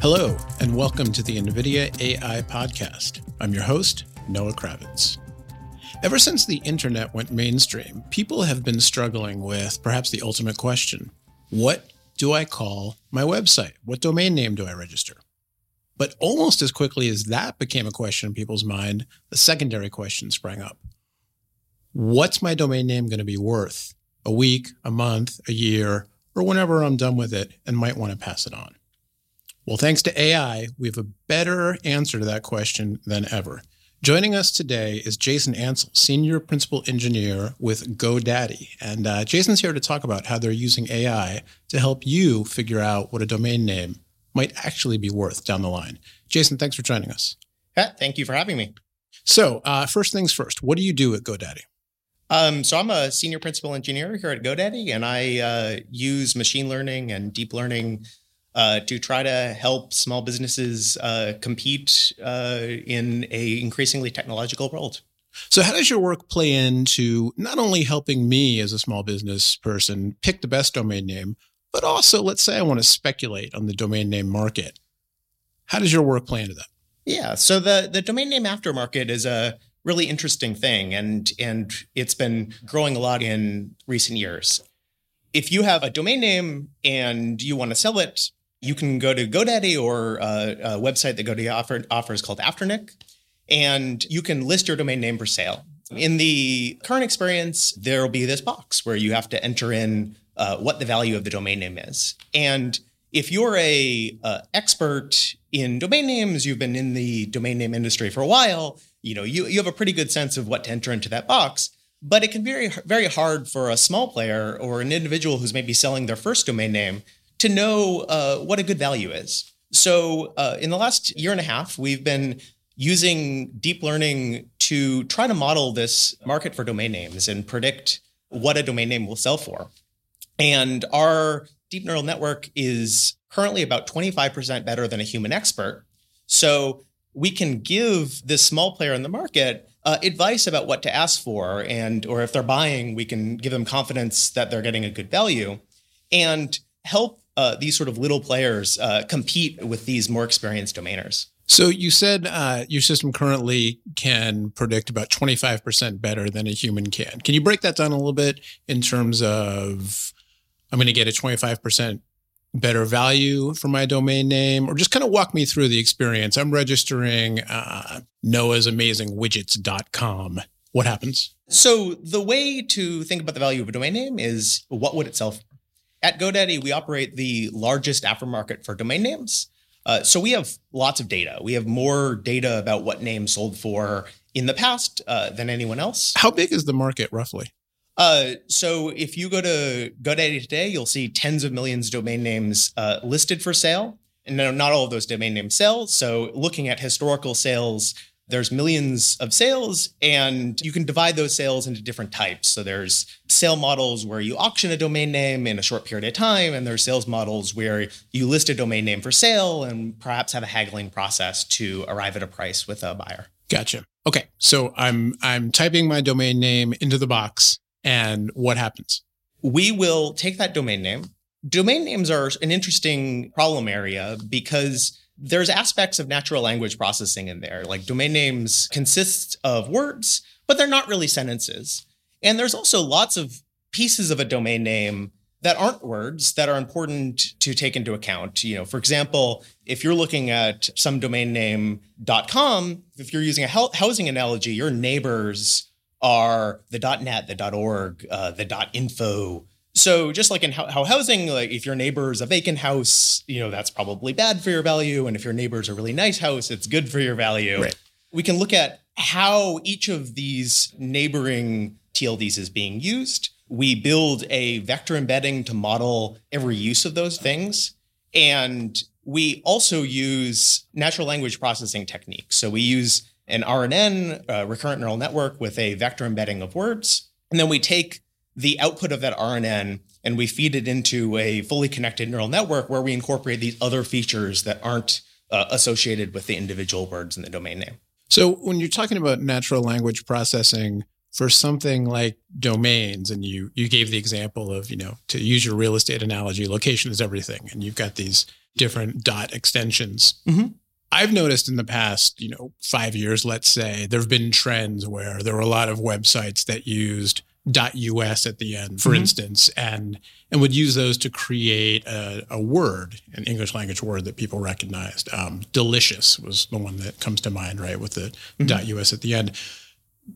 Hello, and welcome to the NVIDIA AI Podcast. I'm your host, Noah Kravitz. Ever since the internet went mainstream, people have been struggling with perhaps the ultimate question What do I call my website? What domain name do I register? But almost as quickly as that became a question in people's mind, the secondary question sprang up What's my domain name going to be worth a week, a month, a year, or whenever I'm done with it and might want to pass it on? Well, thanks to AI, we have a better answer to that question than ever. Joining us today is Jason Ansel, Senior Principal Engineer with GoDaddy. And uh, Jason's here to talk about how they're using AI to help you figure out what a domain name might actually be worth down the line. Jason, thanks for joining us. Yeah, thank you for having me. So, uh, first things first, what do you do at GoDaddy? Um, so I'm a senior principal engineer here at GoDaddy, and I uh, use machine learning and deep learning uh, to try to help small businesses uh, compete uh, in a increasingly technological world. So, how does your work play into not only helping me as a small business person pick the best domain name, but also, let's say I want to speculate on the domain name market. How does your work play into that? Yeah, so the the domain name aftermarket is a really interesting thing, and and it's been growing a lot in recent years. If you have a domain name and you want to sell it, you can go to GoDaddy or uh, a website that GoDaddy offer, offers called Afternic, and you can list your domain name for sale. In the current experience, there will be this box where you have to enter in uh, what the value of the domain name is. And if you're a uh, expert in domain names, you've been in the domain name industry for a while, you know, you, you have a pretty good sense of what to enter into that box. But it can be very, very hard for a small player or an individual who's maybe selling their first domain name to know uh, what a good value is. So, uh, in the last year and a half, we've been using deep learning to try to model this market for domain names and predict what a domain name will sell for. And our deep neural network is currently about 25% better than a human expert. So, we can give this small player in the market uh, advice about what to ask for and or if they're buying we can give them confidence that they're getting a good value and help uh, these sort of little players uh, compete with these more experienced domainers. So you said uh, your system currently can predict about 25% better than a human can. Can you break that down a little bit in terms of I'm going to get a 25% better value for my domain name or just kind of walk me through the experience. I'm registering uh, noahsamazingwidgets.com. What happens? So the way to think about the value of a domain name is what would it sell for? At GoDaddy, we operate the largest aftermarket for domain names. Uh, so we have lots of data. We have more data about what names sold for in the past uh, than anyone else. How big is the market roughly? Uh, so if you go to GoDaddy today, you'll see tens of millions of domain names uh, listed for sale. And not all of those domain names sell. So looking at historical sales there's millions of sales and you can divide those sales into different types. So there's sale models where you auction a domain name in a short period of time and there's sales models where you list a domain name for sale and perhaps have a haggling process to arrive at a price with a buyer. Gotcha. Okay so i'm i'm typing my domain name into the box and what happens? We will take that domain name. Domain names are an interesting problem area because there's aspects of natural language processing in there. Like domain names consist of words, but they're not really sentences. And there's also lots of pieces of a domain name that aren't words that are important to take into account. You know, for example, if you're looking at some domain name .com, if you're using a housing analogy, your neighbors are the .net, the .org, uh, the .info, so just like in how, how, housing, like if your neighbor is a vacant house, you know, that's probably bad for your value. And if your neighbor is a really nice house, it's good for your value. Right. We can look at how each of these neighboring TLDs is being used. We build a vector embedding to model every use of those things. And we also use natural language processing techniques. So we use an RNN, a uh, recurrent neural network, with a vector embedding of words. And then we take the output of that RNN and we feed it into a fully connected neural network where we incorporate these other features that aren't uh, associated with the individual words in the domain name. So when you're talking about natural language processing for something like domains and you you gave the example of, you know, to use your real estate analogy, location is everything and you've got these different dot extensions. Mhm. I've noticed in the past, you know, five years, let's say, there have been trends where there were a lot of websites that used .us at the end, for Mhm. instance, and and would use those to create a, a word, an English language word that people recognized. Um, delicious was the one that comes to mind, right, with the Mhm. .us at the end.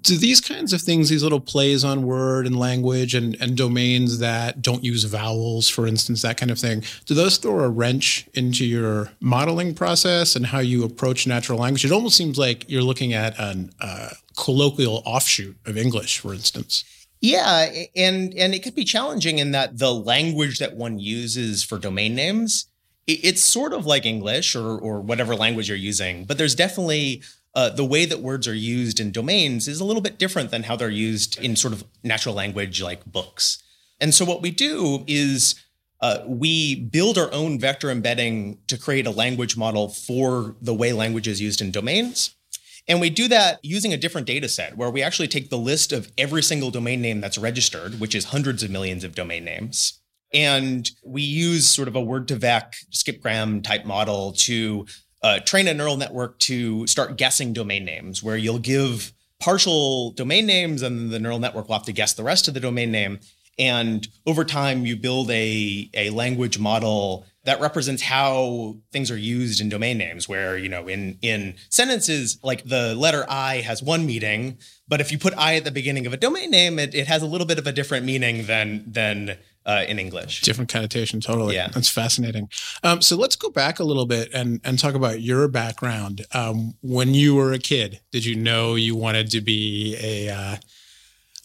Do these kinds of things, these little plays on word and language and, and domains that don't use vowels, for instance, that kind of thing, do those throw a wrench into your modeling process and how you approach natural language? It almost seems like you're looking at an uh, colloquial offshoot of English, for instance. Yeah, and and it could be challenging in that the language that one uses for domain names, it's sort of like English or or whatever language you're using, but there's definitely uh, the way that words are used in domains is a little bit different than how they're used in sort of natural language like books. And so what we do is uh, we build our own vector embedding to create a language model for the way language is used in domains. And we do that using a different data set where we actually take the list of every single domain name that's registered, which is hundreds of millions of domain names. And we use sort of a word2vec skipgram type model to uh, train a neural network to start guessing domain names, where you'll give partial domain names and the neural network will have to guess the rest of the domain name. And over time, you build a, a language model that represents how things are used in domain names, where, you know, in, in sentences, like the letter I has one meaning, but if you put I at the beginning of a domain name, it, it has a little bit of a different meaning than, than uh, in English. Different connotation, totally. Yeah. That's fascinating. Um, so let's go back a little bit and, and talk about your background. Um, when you were a kid, did you know you wanted to be a uh,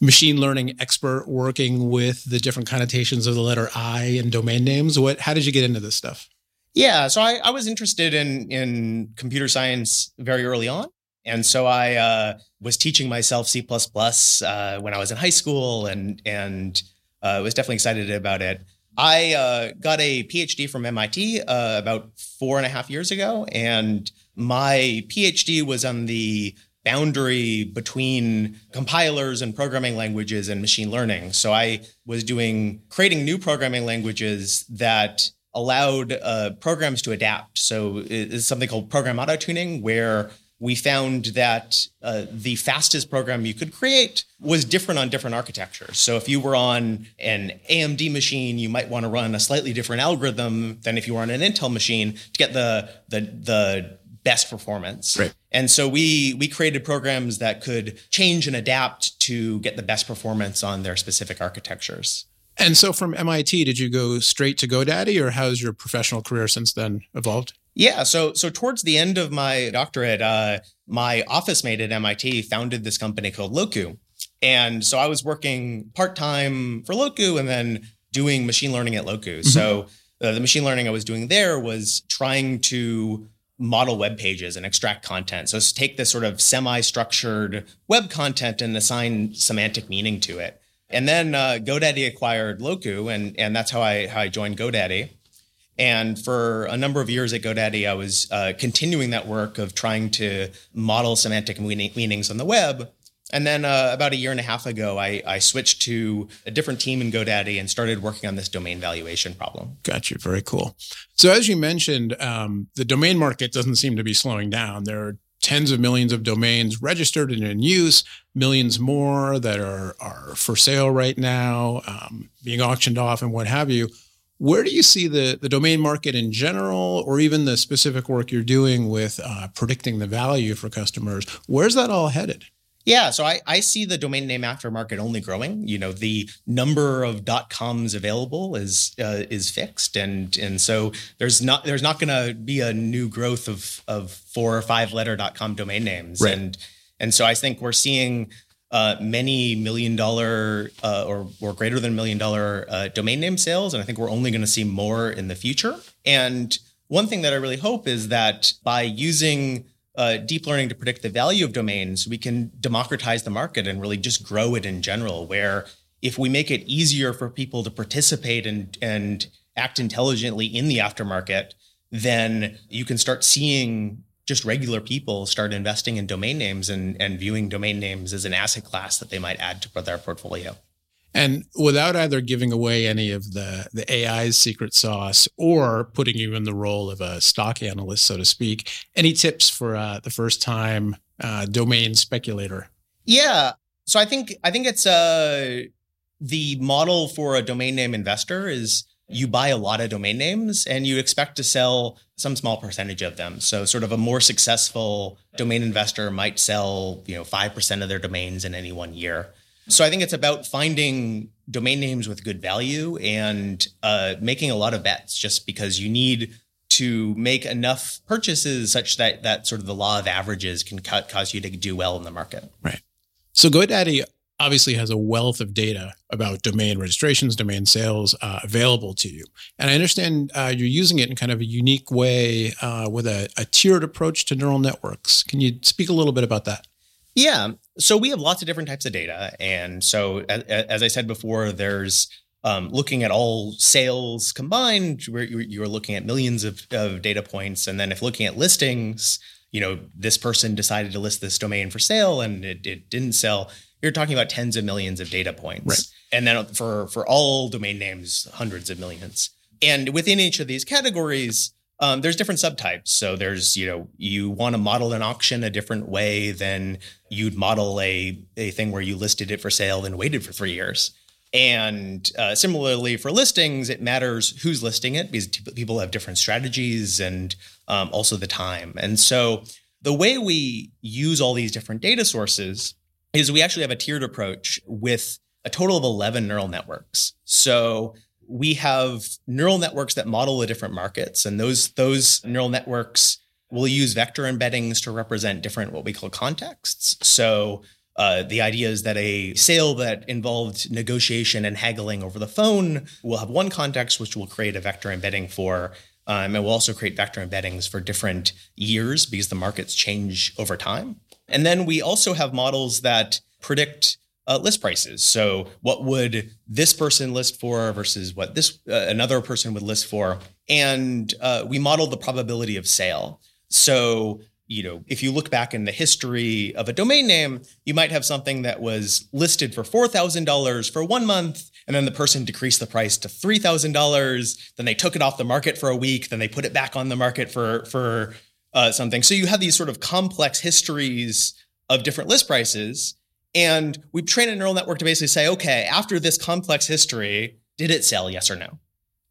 machine learning expert working with the different connotations of the letter I and domain names? What? How did you get into this stuff? Yeah, so I, I was interested in in computer science very early on, and so I uh, was teaching myself C uh, when I was in high school, and and uh, was definitely excited about it. I uh, got a PhD from MIT uh, about four and a half years ago, and my PhD was on the boundary between compilers and programming languages and machine learning. So I was doing creating new programming languages that allowed uh, programs to adapt. So it's something called program auto tuning, where we found that uh, the fastest program you could create was different on different architectures. So if you were on an AMD machine, you might want to run a slightly different algorithm than if you were on an Intel machine to get the the the best performance. Right. And so we we created programs that could change and adapt to get the best performance on their specific architectures. And so from MIT, did you go straight to GoDaddy, or how's your professional career since then evolved? Yeah, so so towards the end of my doctorate, uh, my office mate at MIT founded this company called Locu, and so I was working part time for Locu and then doing machine learning at Locu. So uh, the machine learning I was doing there was trying to model web pages and extract content. So take this sort of semi-structured web content and assign semantic meaning to it. And then uh, GoDaddy acquired Locu, and and that's how I how I joined GoDaddy. And for a number of years at GoDaddy, I was uh, continuing that work of trying to model semantic meaning, meanings on the web. And then uh, about a year and a half ago, I, I switched to a different team in GoDaddy and started working on this domain valuation problem. Got you. Very cool. So, as you mentioned, um, the domain market doesn't seem to be slowing down. There are tens of millions of domains registered and in use, millions more that are are for sale right now, um, being auctioned off, and what have you. Where do you see the, the domain market in general, or even the specific work you're doing with uh, predicting the value for customers? Where's that all headed? Yeah, so I, I see the domain name aftermarket only growing. You know, the number of .coms available is uh, is fixed, and and so there's not there's not going to be a new growth of of four or five letter .com domain names, Right. and and so I think we're seeing uh, many million dollar uh, or or greater than million dollar uh, domain name sales, and I think we're only going to see more in the future. And one thing that I really hope is that by using uh, deep learning to predict the value of domains, we can democratize the market and really just grow it in general. Where if we make it easier for people to participate and and act intelligently in the aftermarket, then you can start seeing just regular people start investing in domain names and, and viewing domain names as an asset class that they might add to their portfolio. And without either giving away any of the, the AI's secret sauce or putting you in the role of a stock analyst, so to speak, any tips for uh, the first time uh, domain speculator? Yeah. So I think I think it's uh, the model for a domain name investor is you buy a lot of domain names and you expect to sell some small percentage of them. So sort of a more successful domain investor might sell, you know, 5% of their domains in any one year. So I think it's about finding domain names with good value and uh, making a lot of bets just because you need to make enough purchases such that that sort of the law of averages can cause you to do well in the market. Right. So GoDaddy obviously has a wealth of data about domain registrations, domain sales uh, available to you. And I understand uh, you're using it in kind of a unique way uh, with a, a, tiered approach to neural networks. Can you speak a little bit about that? Yeah. So we have lots of different types of data. And so, as, I said before, there's um, looking at all sales combined, where you're looking at millions of, of data points. And then if looking at listings, you know, this person decided to list this domain for sale and it, it didn't sell you're talking about tens of millions of data points. Right. And then for for all domain names, hundreds of millions. And within each of these categories, um, there's different subtypes. So there's, you know, you want to model an auction a different way than you'd model a, a thing where you listed it for sale and waited for three years. And uh, similarly for listings, it matters who's listing it because people have different strategies and um, also the time. And so the way we use all these different data sources is we actually have a tiered approach with a total of 11 neural networks. So we have neural networks that model the different markets, and those those neural networks will use vector embeddings to represent different what we call contexts. So uh, the idea is that a sale that involved negotiation and haggling over the phone will have one context, which will create a vector embedding for. Um, and we'll also create vector embeddings for different years because the markets change over time. And then we also have models that predict uh, list prices. So, what would this person list for versus what this uh, another person would list for? And uh, we modeled the probability of sale. So, you know, if you look back in the history of a domain name, you might have something that was listed for $4,000 for one month, and then the person decreased the price to $3,000. Then they took it off the market for a week, then they put it back on the market for, for uh, something. So you have these sort of complex histories of different list prices. And we train a neural network to basically say, okay, after this complex history, did it sell? Yes or no?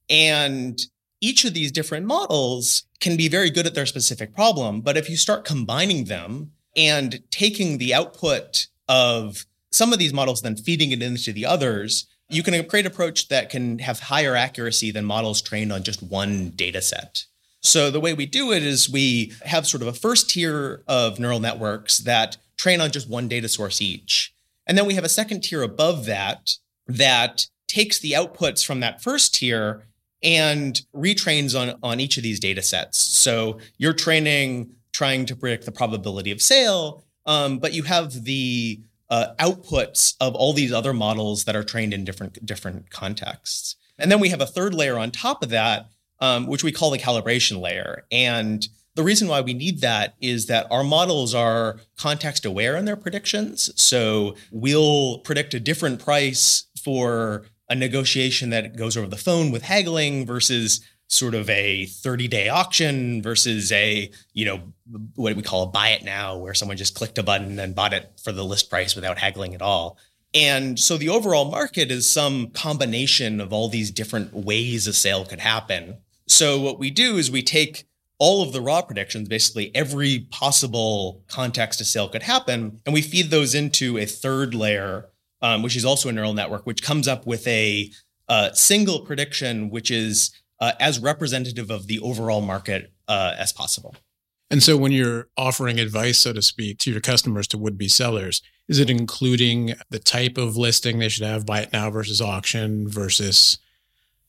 And each of these different models can be very good at their specific problem. But if you start combining them and taking the output of some of these models, then feeding it into the others, you can create an approach that can have higher accuracy than models trained on just one data set. So the way we do it is we have sort of a first tier of neural networks that train on just one data source each. And then we have a second tier above that that takes the outputs from that first tier and retrains on, on each of these data sets. So you're training, trying to predict the probability of sale, um, but you have the uh, outputs of all these other models that are trained in different, different contexts. And then we have a third layer on top of that um, which we call the calibration layer. And the reason why we need that is that our models are context aware in their predictions. So we'll predict a different price for a negotiation that goes over the phone with haggling versus sort of a 30 day auction versus a, you know, what we call a buy it now, where someone just clicked a button and bought it for the list price without haggling at all. And so the overall market is some combination of all these different ways a sale could happen. So what we do is we take all of the raw predictions, basically every possible context a sale could happen, and we feed those into a third layer, um, which is also a neural network, which comes up with a uh, single prediction, which is uh, as representative of the overall market uh, as possible. And so, when you're offering advice, so to speak, to your customers, to would be sellers, is it including the type of listing they should have, buy it now versus auction versus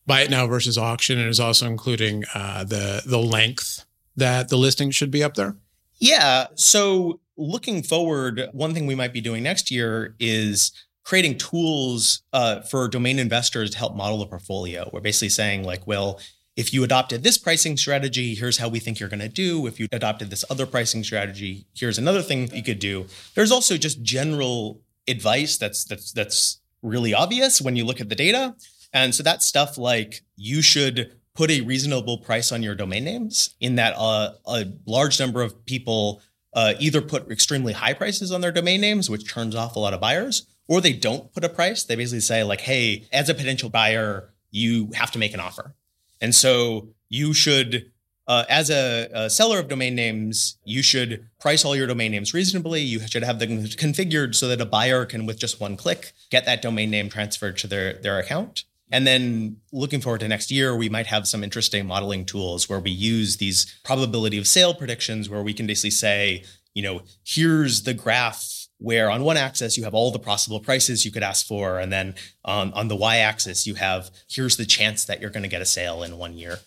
buy it now versus auction, and is also including uh, the the length that the listing should be up there. Yeah. So looking forward, one thing we might be doing next year is creating tools uh, for domain investors to help model the portfolio. We're basically saying like, well, if you adopted this pricing strategy, here's how we think you're going to do. If you adopted this other pricing strategy, here's another thing you could do. There's also just general advice that's that's that's really obvious when you look at the data. And so that's stuff like you should put a reasonable price on your domain names in that uh, a large number of people uh, either put extremely high prices on their domain names, which turns off a lot of buyers, or they don't put a price. They basically say like, "Hey, as a potential buyer, you have to make an offer," and so you should. Uh, as a, a, seller of domain names, you should price all your domain names reasonably. You should have them configured so that a buyer can, with just one click, get that domain name transferred to their, their account. And then looking forward to next year, we might have some interesting modeling tools where we use these probability of sale predictions where we can basically say, you know, here's the graph where on one axis you have all the possible prices you could ask for. And then on, on the y axis, you have here's the chance that you're going to get a sale in one year.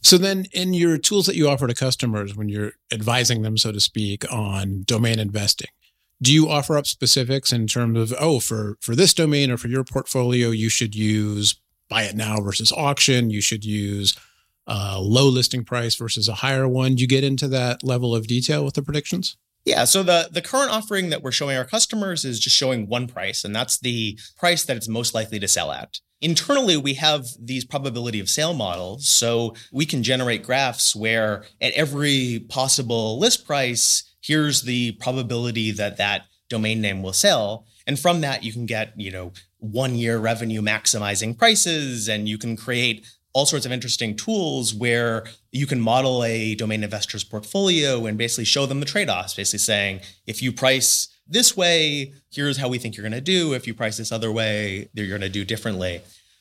So then in your tools that you offer to customers when you're advising them, so to speak, on domain investing, do you offer up specifics in terms of oh for for this domain or for your portfolio you should use buy it now versus auction. You should use a low listing price versus a higher one? Do you get into that level of detail with the predictions yeah so the the current offering that we're showing our customers is just showing one price and that's the price that it's most likely to sell at Internally, we have these probability of sale models. So we can generate graphs where at every possible list price, here's the probability that that domain name will sell and from that you can get you know one year revenue maximizing prices and you can create all sorts of interesting tools where you can model a domain investor's portfolio and basically show them the trade-offs basically saying if you price this way here's how we think you're going to do. If you price this other way you're going to do differently.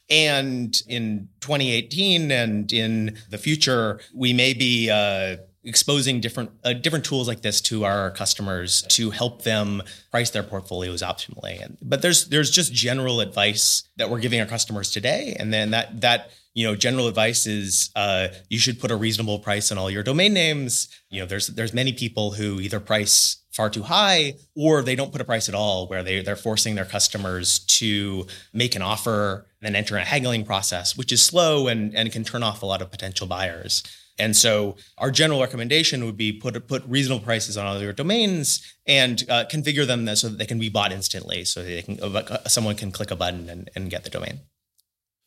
And in 2018 and in the future we may be uh, exposing different uh, different tools like this to our customers to help them price their portfolios optimally. And but there's there's just general advice that we're giving our customers today, and then that that you know general advice is uh, you should put a reasonable price on all your domain names. You know, there's there's many people who either price far too high or they don't put a price at all where they, they're forcing their customers to make an offer and then enter a haggling process which is slow and, and can turn off a lot of potential buyers and so our general recommendation would be put put reasonable prices on all your domains and uh, configure them so that they can be bought instantly, so they can uh, someone can click a button and, and get the domain.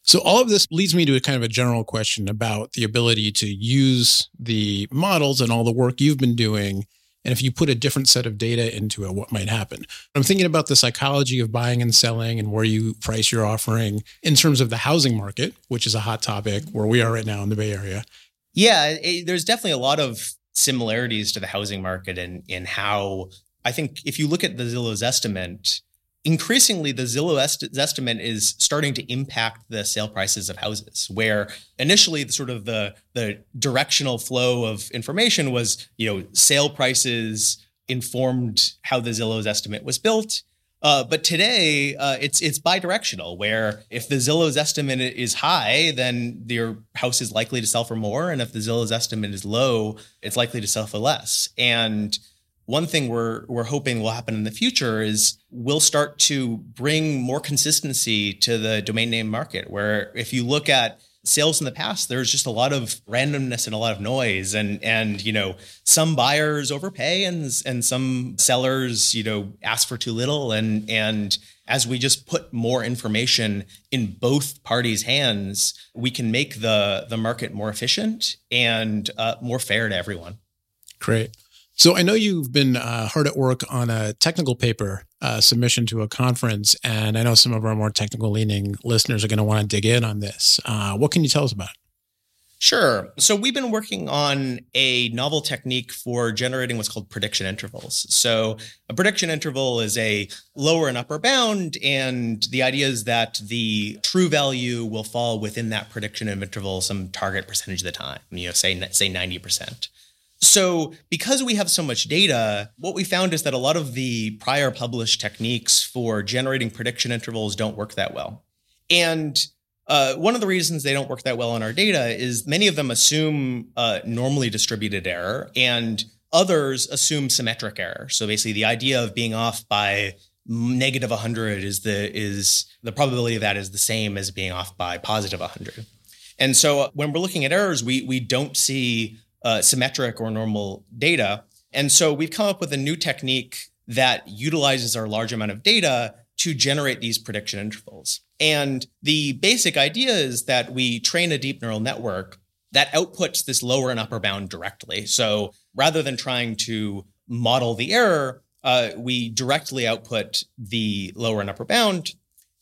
So all of this leads me to a kind of a general question about the ability to use the models and all the work you've been doing. And if you put a different set of data into it, what might happen? I'm thinking about the psychology of buying and selling and where you price your offering in terms of the housing market, which is a hot topic where we are right now in the Bay Area. Yeah, it, there's definitely a lot of similarities to the housing market and in, in how I think if you look at the Zillow's estimate, increasingly the Zillow est- estimate is starting to impact the sale prices of houses where initially the sort of the the directional flow of information was you know sale prices informed how the Zillow's estimate was built uh, but today, uh, it's it's bidirectional, where if the Zillow's estimate is high, then your house is likely to sell for more, and if the Zillow's estimate is low, it's likely to sell for less. And one thing we're we're hoping will happen in the future is we'll start to bring more consistency to the domain name market. Where if you look at sales in the past there's just a lot of randomness and a lot of noise and and you know some buyers overpay and and some sellers you know ask for too little. And and as we just put more information in both parties hands we can make the the market more efficient and uh, more fair to everyone. Great. So I know you've been uh, hard at work on a technical paper uh, submission to a conference, and I know some of our more technical leaning listeners are going to want to dig in on this. Uh, what can you tell us about it? Sure. So we've been working on a novel technique for generating what's called prediction intervals. So a prediction interval is a lower and upper bound, and the idea is that the true value will fall within that prediction interval some target percentage of the time. You know, say say ninety percent. So, because we have so much data, what we found is that a lot of the prior published techniques for generating prediction intervals don't work that well. And uh, one of the reasons they don't work that well on our data is many of them assume uh, normally distributed error, and others assume symmetric error. So basically, the idea of being off by negative 100 is the is the probability of that is the same as being off by positive 100. And so when we're looking at errors, we we don't see uh, symmetric or normal data. And so we've come up with a new technique that utilizes our large amount of data to generate these prediction intervals. And the basic idea is that we train a deep neural network that outputs this lower and upper bound directly. So rather than trying to model the error, uh, we directly output the lower and upper bound.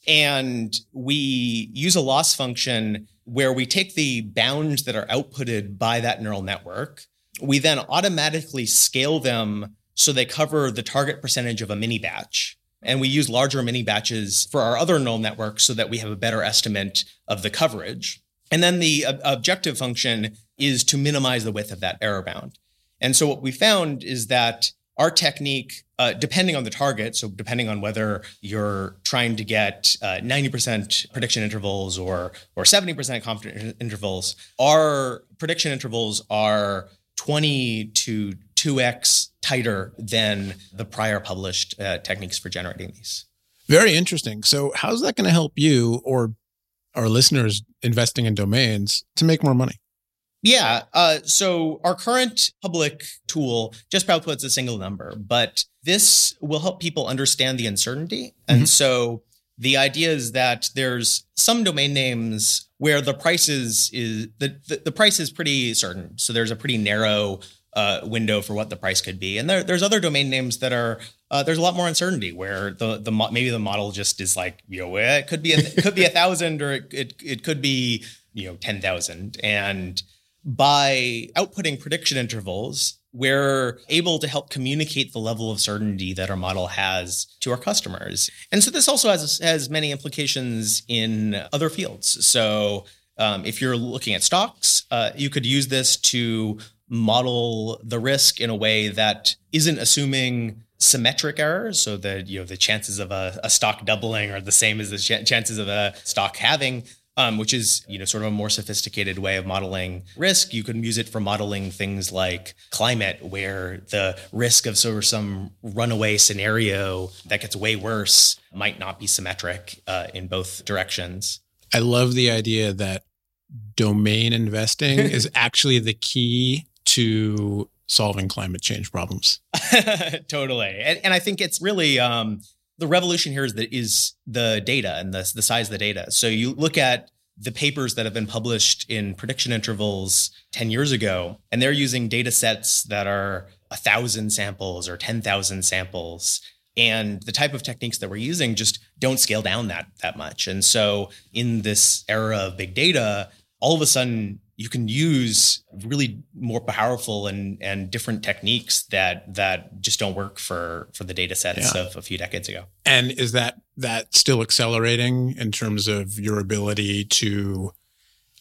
And we use a loss function where we take the bounds that are outputted by that neural network. We then automatically scale them so they cover the target percentage of a mini batch. And we use larger mini batches for our other neural networks so that we have a better estimate of the coverage. And then the uh, objective function is to minimize the width of that error bound. And so what we found is that our technique, uh, depending on the target, so depending on whether you're trying to get uh, 90% prediction intervals or or 70% confidence intervals, our prediction intervals are 20 to 2x tighter than the prior published uh, techniques for generating these. Very interesting. So, how's that going to help you or our listeners investing in domains to make more money? Yeah. Uh, so our current public tool just outputs a single number, but this will help people understand the uncertainty. And mm-hmm. so the idea is that there's some domain names where the price is, is the, the, the price is pretty certain. So there's a pretty narrow uh, window for what the price could be. And there, there's other domain names that are uh, there's a lot more uncertainty where the the maybe the model just is like you know it could be a, it could be a thousand or it, it it could be you know ten thousand and by outputting prediction intervals, we're able to help communicate the level of certainty that our model has to our customers. And so this also has, has many implications in other fields. So um, if you're looking at stocks, uh, you could use this to model the risk in a way that isn't assuming symmetric errors so that you know the chances of a, a stock doubling are the same as the ch- chances of a stock halving um, which is you know sort of a more sophisticated way of modeling risk. You can use it for modeling things like climate, where the risk of sort of some runaway scenario that gets way worse might not be symmetric uh, in both directions. I love the idea that domain investing is actually the key to solving climate change problems. totally, and, and I think it's really. Um, the revolution here is that is the data and the, the size of the data. So you look at the papers that have been published in prediction intervals 10 years ago, and they're using data sets that are a thousand samples or 10,000 samples. And the type of techniques that we're using just don't scale down that that much. And so in this era of big data, all of a sudden you can use really more powerful and and different techniques that that just don't work for for the data sets yeah. of a few decades ago. And is that that still accelerating in terms of your ability to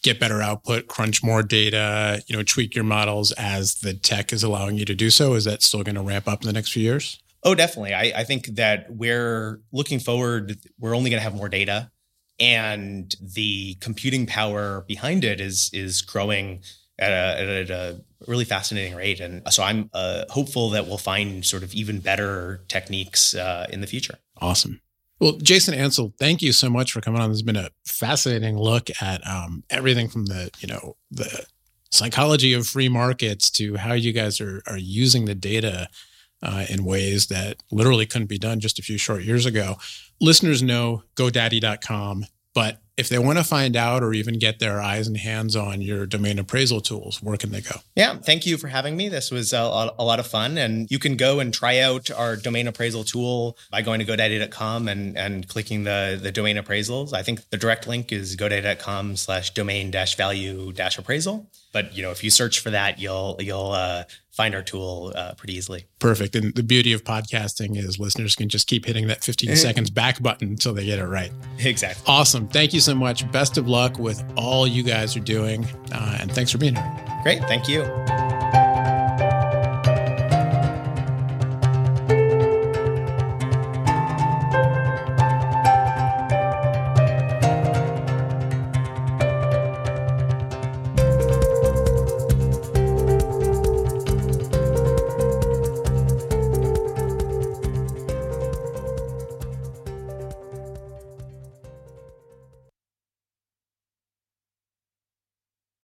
get better output, crunch more data, you know, tweak your models as the tech is allowing you to do so? Is that still going to ramp up in the next few years? Oh, definitely. I, I think that we're looking forward, we're only going to have more data and the computing power behind it is is growing at a, at a really fascinating rate. And so I'm uh, hopeful that we'll find sort of even better techniques uh, in the future. Awesome. Well, Jason Ansel, thank you so much for coming on. This has been a fascinating look at um, everything from the you know the psychology of free markets to how you guys are are using the data uh, in ways that literally couldn't be done just a few short years ago listeners know GoDaddy.com, but if they want to find out or even get their eyes and hands on your domain appraisal tools, where can they go? Yeah, thank you for having me. This was a, a, lot of fun. And you can go and try out our domain appraisal tool by going to GoDaddy.com and, and clicking the, the domain appraisals. I think the direct link is GoDaddy.com slash domain dash value dash appraisal. But you know, if you search for that, you'll you'll uh, find our tool uh, pretty easily. Perfect. And the beauty of podcasting is listeners can just keep hitting that 15 seconds back button until they get it right. Exactly. Awesome. Thank you so much. Best of luck with all you guys are doing. Uh, and thanks for being here. Great. Thank you.